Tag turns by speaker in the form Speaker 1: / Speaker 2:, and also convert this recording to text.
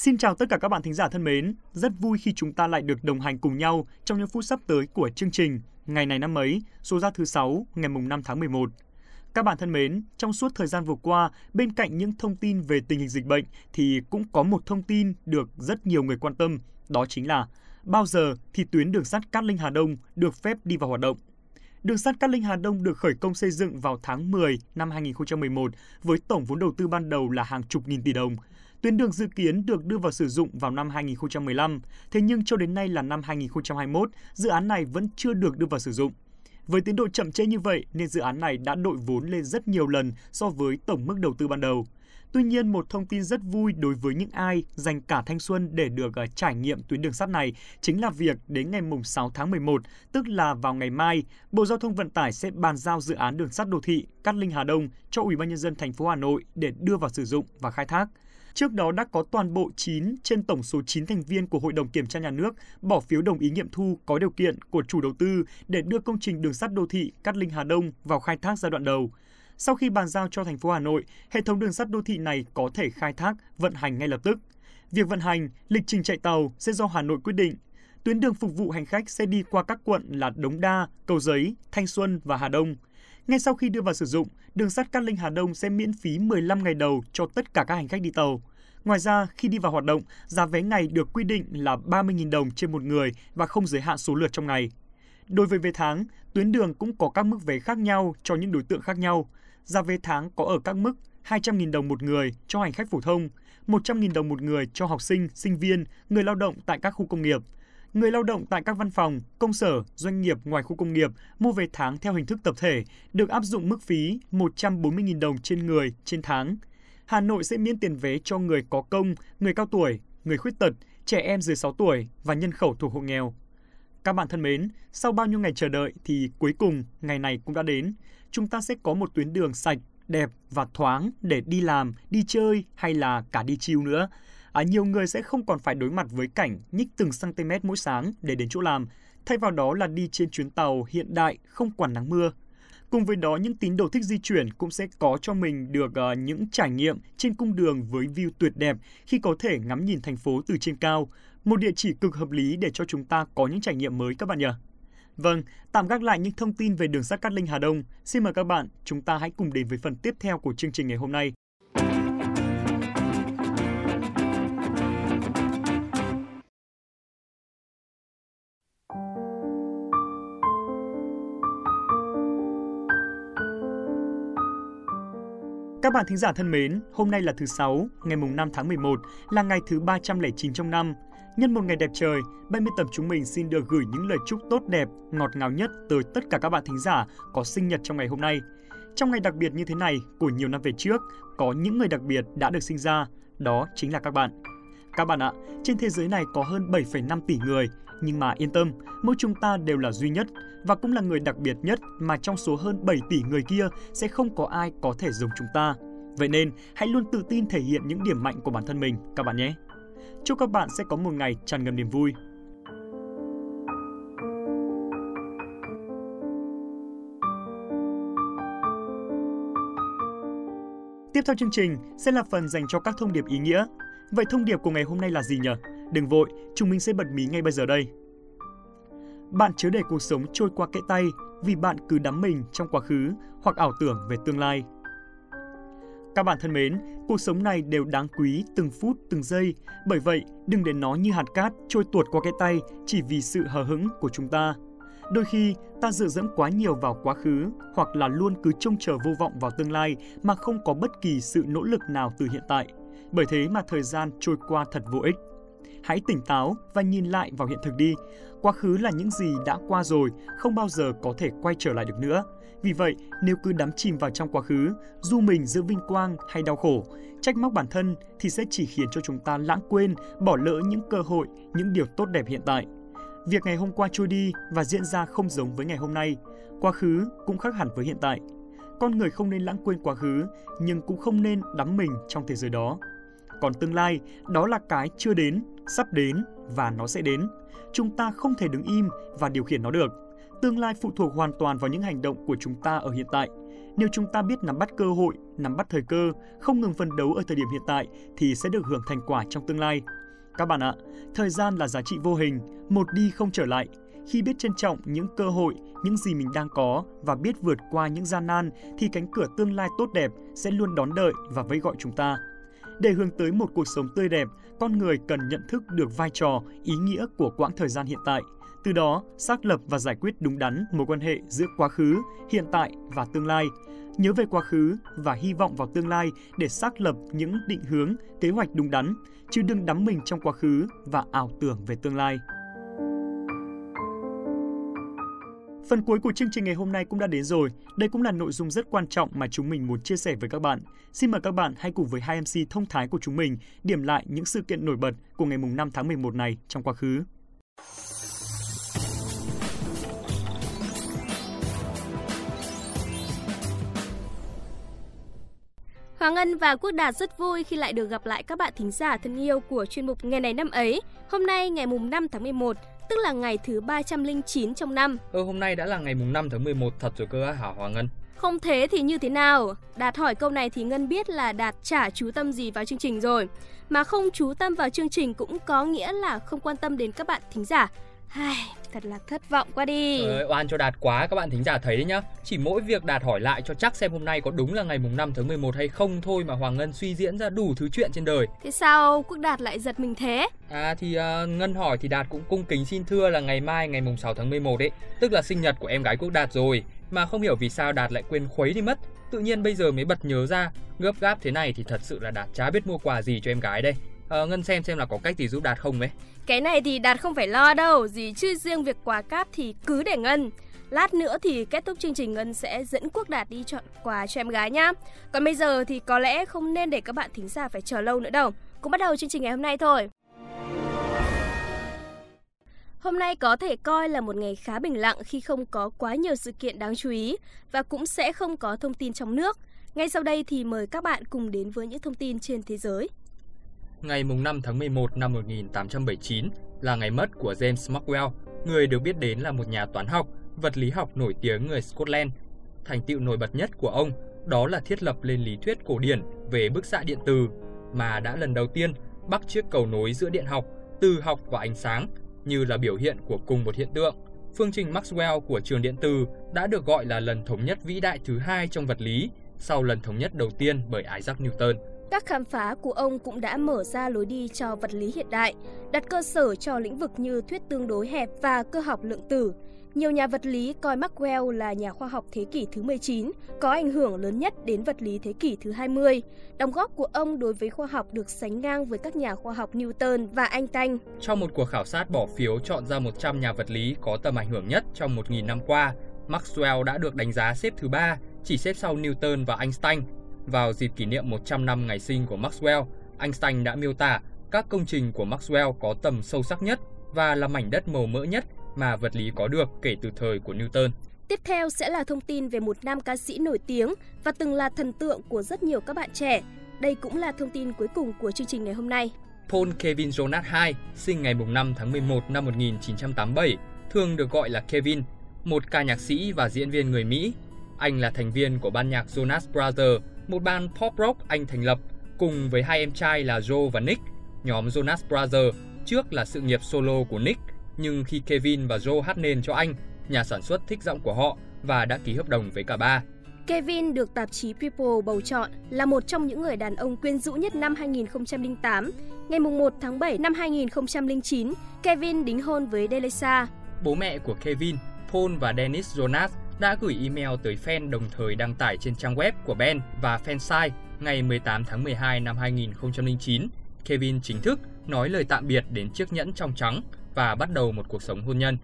Speaker 1: Xin chào tất cả các bạn thính giả thân mến, rất vui khi chúng ta lại được đồng hành cùng nhau trong những phút sắp tới của chương trình Ngày này năm ấy, số ra thứ 6, ngày mùng 5 tháng 11. Các bạn thân mến, trong suốt thời gian vừa qua, bên cạnh những thông tin về tình hình dịch bệnh thì cũng có một thông tin được rất nhiều người quan tâm, đó chính là bao giờ thì tuyến đường sắt Cát Linh Hà Đông được phép đi vào hoạt động. Đường sắt Cát Linh Hà Đông được khởi công xây dựng vào tháng 10 năm 2011 với tổng vốn đầu tư ban đầu là hàng chục nghìn tỷ đồng. Tuyến đường dự kiến được đưa vào sử dụng vào năm 2015, thế nhưng cho đến nay là năm 2021, dự án này vẫn chưa được đưa vào sử dụng. Với tiến độ chậm trễ như vậy nên dự án này đã đội vốn lên rất nhiều lần so với tổng mức đầu tư ban đầu. Tuy nhiên, một thông tin rất vui đối với những ai dành cả thanh xuân để được à, trải nghiệm tuyến đường sắt này chính là việc đến ngày 6 tháng 11, tức là vào ngày mai, Bộ Giao thông Vận tải sẽ bàn giao dự án đường sắt đô thị Cát Linh Hà Đông cho Ủy ban nhân dân thành phố Hà Nội để đưa vào sử dụng và khai thác. Trước đó đã có toàn bộ 9 trên tổng số 9 thành viên của Hội đồng Kiểm tra Nhà nước bỏ phiếu đồng ý nghiệm thu có điều kiện của chủ đầu tư để đưa công trình đường sắt đô thị Cát Linh Hà Đông vào khai thác giai đoạn đầu. Sau khi bàn giao cho thành phố Hà Nội, hệ thống đường sắt đô thị này có thể khai thác, vận hành ngay lập tức. Việc vận hành, lịch trình chạy tàu sẽ do Hà Nội quyết định. Tuyến đường phục vụ hành khách sẽ đi qua các quận là Đống Đa, Cầu Giấy, Thanh Xuân và Hà Đông. Ngay sau khi đưa vào sử dụng, đường sắt Cát Linh Hà Đông sẽ miễn phí 15 ngày đầu cho tất cả các hành khách đi tàu. Ngoài ra, khi đi vào hoạt động, giá vé ngày được quy định là 30.000 đồng trên một người và không giới hạn số lượt trong ngày. Đối với vé tháng, tuyến đường cũng có các mức vé khác nhau cho những đối tượng khác nhau. Giá vé tháng có ở các mức 200.000 đồng một người cho hành khách phổ thông, 100.000 đồng một người cho học sinh, sinh viên, người lao động tại các khu công nghiệp. Người lao động tại các văn phòng, công sở, doanh nghiệp ngoài khu công nghiệp mua vé tháng theo hình thức tập thể được áp dụng mức phí 140.000 đồng trên người trên tháng. Hà Nội sẽ miễn tiền vé cho người có công, người cao tuổi, người khuyết tật, trẻ em dưới 6 tuổi và nhân khẩu thuộc hộ nghèo. Các bạn thân mến, sau bao nhiêu ngày chờ đợi thì cuối cùng ngày này cũng đã đến. Chúng ta sẽ có một tuyến đường sạch, đẹp và thoáng để đi làm, đi chơi hay là cả đi chiêu nữa. À, nhiều người sẽ không còn phải đối mặt với cảnh nhích từng cm mỗi sáng để đến chỗ làm, thay vào đó là đi trên chuyến tàu hiện đại không quản nắng mưa. Cùng với đó, những tín đồ thích di chuyển cũng sẽ có cho mình được uh, những trải nghiệm trên cung đường với view tuyệt đẹp khi có thể ngắm nhìn thành phố từ trên cao. Một địa chỉ cực hợp lý để cho chúng ta có những trải nghiệm mới các bạn nhỉ? Vâng, tạm gác lại những thông tin về đường sắt Cát Linh Hà Đông. Xin mời các bạn, chúng ta hãy cùng đến với phần tiếp theo của chương trình ngày hôm nay. Các bạn thính giả thân mến, hôm nay là thứ Sáu, ngày mùng 5 tháng 11, là ngày thứ 309 trong năm. Nhân một ngày đẹp trời, ban biên tập chúng mình xin được gửi những lời chúc tốt đẹp, ngọt ngào nhất tới tất cả các bạn thính giả có sinh nhật trong ngày hôm nay. Trong ngày đặc biệt như thế này của nhiều năm về trước, có những người đặc biệt đã được sinh ra, đó chính là các bạn. Các bạn ạ, trên thế giới này có hơn 7,5 tỷ người, nhưng mà yên tâm, mỗi chúng ta đều là duy nhất và cũng là người đặc biệt nhất mà trong số hơn 7 tỷ người kia sẽ không có ai có thể giống chúng ta. Vậy nên, hãy luôn tự tin thể hiện những điểm mạnh của bản thân mình các bạn nhé. Chúc các bạn sẽ có một ngày tràn ngập niềm vui. Tiếp theo chương trình sẽ là phần dành cho các thông điệp ý nghĩa. Vậy thông điệp của ngày hôm nay là gì nhỉ? Đừng vội, chúng mình sẽ bật mí ngay bây giờ đây. Bạn chớ để cuộc sống trôi qua kẽ tay vì bạn cứ đắm mình trong quá khứ hoặc ảo tưởng về tương lai. Các bạn thân mến, cuộc sống này đều đáng quý từng phút từng giây, bởi vậy đừng để nó như hạt cát trôi tuột qua cái tay chỉ vì sự hờ hững của chúng ta. Đôi khi ta dựa dẫm quá nhiều vào quá khứ hoặc là luôn cứ trông chờ vô vọng vào tương lai mà không có bất kỳ sự nỗ lực nào từ hiện tại. Bởi thế mà thời gian trôi qua thật vô ích. Hãy tỉnh táo và nhìn lại vào hiện thực đi. Quá khứ là những gì đã qua rồi, không bao giờ có thể quay trở lại được nữa. Vì vậy, nếu cứ đắm chìm vào trong quá khứ, dù mình giữa vinh quang hay đau khổ, trách móc bản thân thì sẽ chỉ khiến cho chúng ta lãng quên, bỏ lỡ những cơ hội, những điều tốt đẹp hiện tại. Việc ngày hôm qua trôi đi và diễn ra không giống với ngày hôm nay, quá khứ cũng khác hẳn với hiện tại. Con người không nên lãng quên quá khứ, nhưng cũng không nên đắm mình trong thế giới đó. Còn tương lai, đó là cái chưa đến, sắp đến và nó sẽ đến. Chúng ta không thể đứng im và điều khiển nó được. Tương lai phụ thuộc hoàn toàn vào những hành động của chúng ta ở hiện tại. Nếu chúng ta biết nắm bắt cơ hội, nắm bắt thời cơ, không ngừng phấn đấu ở thời điểm hiện tại thì sẽ được hưởng thành quả trong tương lai. Các bạn ạ, thời gian là giá trị vô hình, một đi không trở lại. Khi biết trân trọng những cơ hội, những gì mình đang có và biết vượt qua những gian nan thì cánh cửa tương lai tốt đẹp sẽ luôn đón đợi và vẫy gọi chúng ta. Để hướng tới một cuộc sống tươi đẹp, con người cần nhận thức được vai trò, ý nghĩa của quãng thời gian hiện tại. Từ đó, xác lập và giải quyết đúng đắn mối quan hệ giữa quá khứ, hiện tại và tương lai. Nhớ về quá khứ và hy vọng vào tương lai để xác lập những định hướng, kế hoạch đúng đắn, chứ đừng đắm mình trong quá khứ và ảo tưởng về tương lai. Phần cuối của chương trình ngày hôm nay cũng đã đến rồi. Đây cũng là nội dung rất quan trọng mà chúng mình muốn chia sẻ với các bạn. Xin mời các bạn hãy cùng với hai MC thông thái của chúng mình điểm lại những sự kiện nổi bật của ngày 5 tháng 11 này trong quá khứ.
Speaker 2: Hoàng Ngân và Quốc Đạt rất vui khi lại được gặp lại các bạn thính giả thân yêu của chuyên mục Ngày này năm ấy. Hôm nay ngày mùng 5 tháng 11, tức là ngày thứ 309 trong năm.
Speaker 3: Ừ, hôm nay đã là ngày mùng 5 tháng 11 thật rồi cơ hả Hoàng Ngân?
Speaker 2: Không thế thì như thế nào? Đạt hỏi câu này thì Ngân biết là Đạt chả chú tâm gì vào chương trình rồi. Mà không chú tâm vào chương trình cũng có nghĩa là không quan tâm đến các bạn thính giả. Ai, thật là thất vọng quá đi.
Speaker 3: Ơi, oan cho Đạt quá các bạn thính giả thấy đấy nhá. Chỉ mỗi việc Đạt hỏi lại cho chắc xem hôm nay có đúng là ngày mùng 5 tháng 11 hay không thôi mà Hoàng Ngân suy diễn ra đủ thứ chuyện trên đời.
Speaker 2: Thế sao Quốc Đạt lại giật mình thế?
Speaker 3: À thì uh, Ngân hỏi thì Đạt cũng cung kính xin thưa là ngày mai ngày mùng 6 tháng 11 ấy, tức là sinh nhật của em gái Quốc Đạt rồi. Mà không hiểu vì sao Đạt lại quên khuấy đi mất. Tự nhiên bây giờ mới bật nhớ ra, gấp gáp thế này thì thật sự là Đạt chả biết mua quà gì cho em gái đây. À, Ngân xem xem là có cách gì giúp Đạt không ấy.
Speaker 2: Cái này thì Đạt không phải lo đâu, gì chứ riêng việc quà cáp thì cứ để Ngân. Lát nữa thì kết thúc chương trình Ngân sẽ dẫn Quốc Đạt đi chọn quà cho em gái nhá. Còn bây giờ thì có lẽ không nên để các bạn thính giả phải chờ lâu nữa đâu. Cũng bắt đầu chương trình ngày hôm nay thôi. Hôm nay có thể coi là một ngày khá bình lặng khi không có quá nhiều sự kiện đáng chú ý và cũng sẽ không có thông tin trong nước. Ngay sau đây thì mời các bạn cùng đến với những thông tin trên thế giới.
Speaker 3: Ngày 5 tháng 11 năm 1879 là ngày mất của James Maxwell, người được biết đến là một nhà toán học, vật lý học nổi tiếng người Scotland. Thành tựu nổi bật nhất của ông đó là thiết lập lên lý thuyết cổ điển về bức xạ điện từ mà đã lần đầu tiên bắc chiếc cầu nối giữa điện học, từ học và ánh sáng như là biểu hiện của cùng một hiện tượng. Phương trình Maxwell của trường điện từ đã được gọi là lần thống nhất vĩ đại thứ hai trong vật lý sau lần thống nhất đầu tiên bởi Isaac Newton.
Speaker 2: Các khám phá của ông cũng đã mở ra lối đi cho vật lý hiện đại, đặt cơ sở cho lĩnh vực như thuyết tương đối hẹp và cơ học lượng tử. Nhiều nhà vật lý coi Maxwell là nhà khoa học thế kỷ thứ 19, có ảnh hưởng lớn nhất đến vật lý thế kỷ thứ 20. Đóng góp của ông đối với khoa học được sánh ngang với các nhà khoa học Newton và Einstein.
Speaker 3: Trong một cuộc khảo sát bỏ phiếu chọn ra 100 nhà vật lý có tầm ảnh hưởng nhất trong 1.000 năm qua, Maxwell đã được đánh giá xếp thứ ba, chỉ xếp sau Newton và Einstein vào dịp kỷ niệm 100 năm ngày sinh của Maxwell, Einstein đã miêu tả các công trình của Maxwell có tầm sâu sắc nhất và là mảnh đất màu mỡ nhất mà vật lý có được kể từ thời của Newton.
Speaker 2: Tiếp theo sẽ là thông tin về một nam ca sĩ nổi tiếng và từng là thần tượng của rất nhiều các bạn trẻ. Đây cũng là thông tin cuối cùng của chương trình ngày hôm nay.
Speaker 3: Paul Kevin Jonas II, sinh ngày 5 tháng 11 năm 1987, thường được gọi là Kevin, một ca nhạc sĩ và diễn viên người Mỹ. Anh là thành viên của ban nhạc Jonas Brothers, một ban pop rock anh thành lập cùng với hai em trai là Joe và Nick. Nhóm Jonas Brothers trước là sự nghiệp solo của Nick, nhưng khi Kevin và Joe hát nền cho anh, nhà sản xuất thích giọng của họ và đã ký hợp đồng với cả ba.
Speaker 2: Kevin được tạp chí People bầu chọn là một trong những người đàn ông quyến rũ nhất năm 2008. Ngày 1 tháng 7 năm 2009, Kevin đính hôn với Delisa.
Speaker 3: Bố mẹ của Kevin, Paul và Dennis Jonas đã gửi email tới fan đồng thời đăng tải trên trang web của Ben và fansite ngày 18 tháng 12 năm 2009. Kevin chính thức nói lời tạm biệt đến chiếc nhẫn trong trắng và bắt đầu một cuộc sống hôn nhân.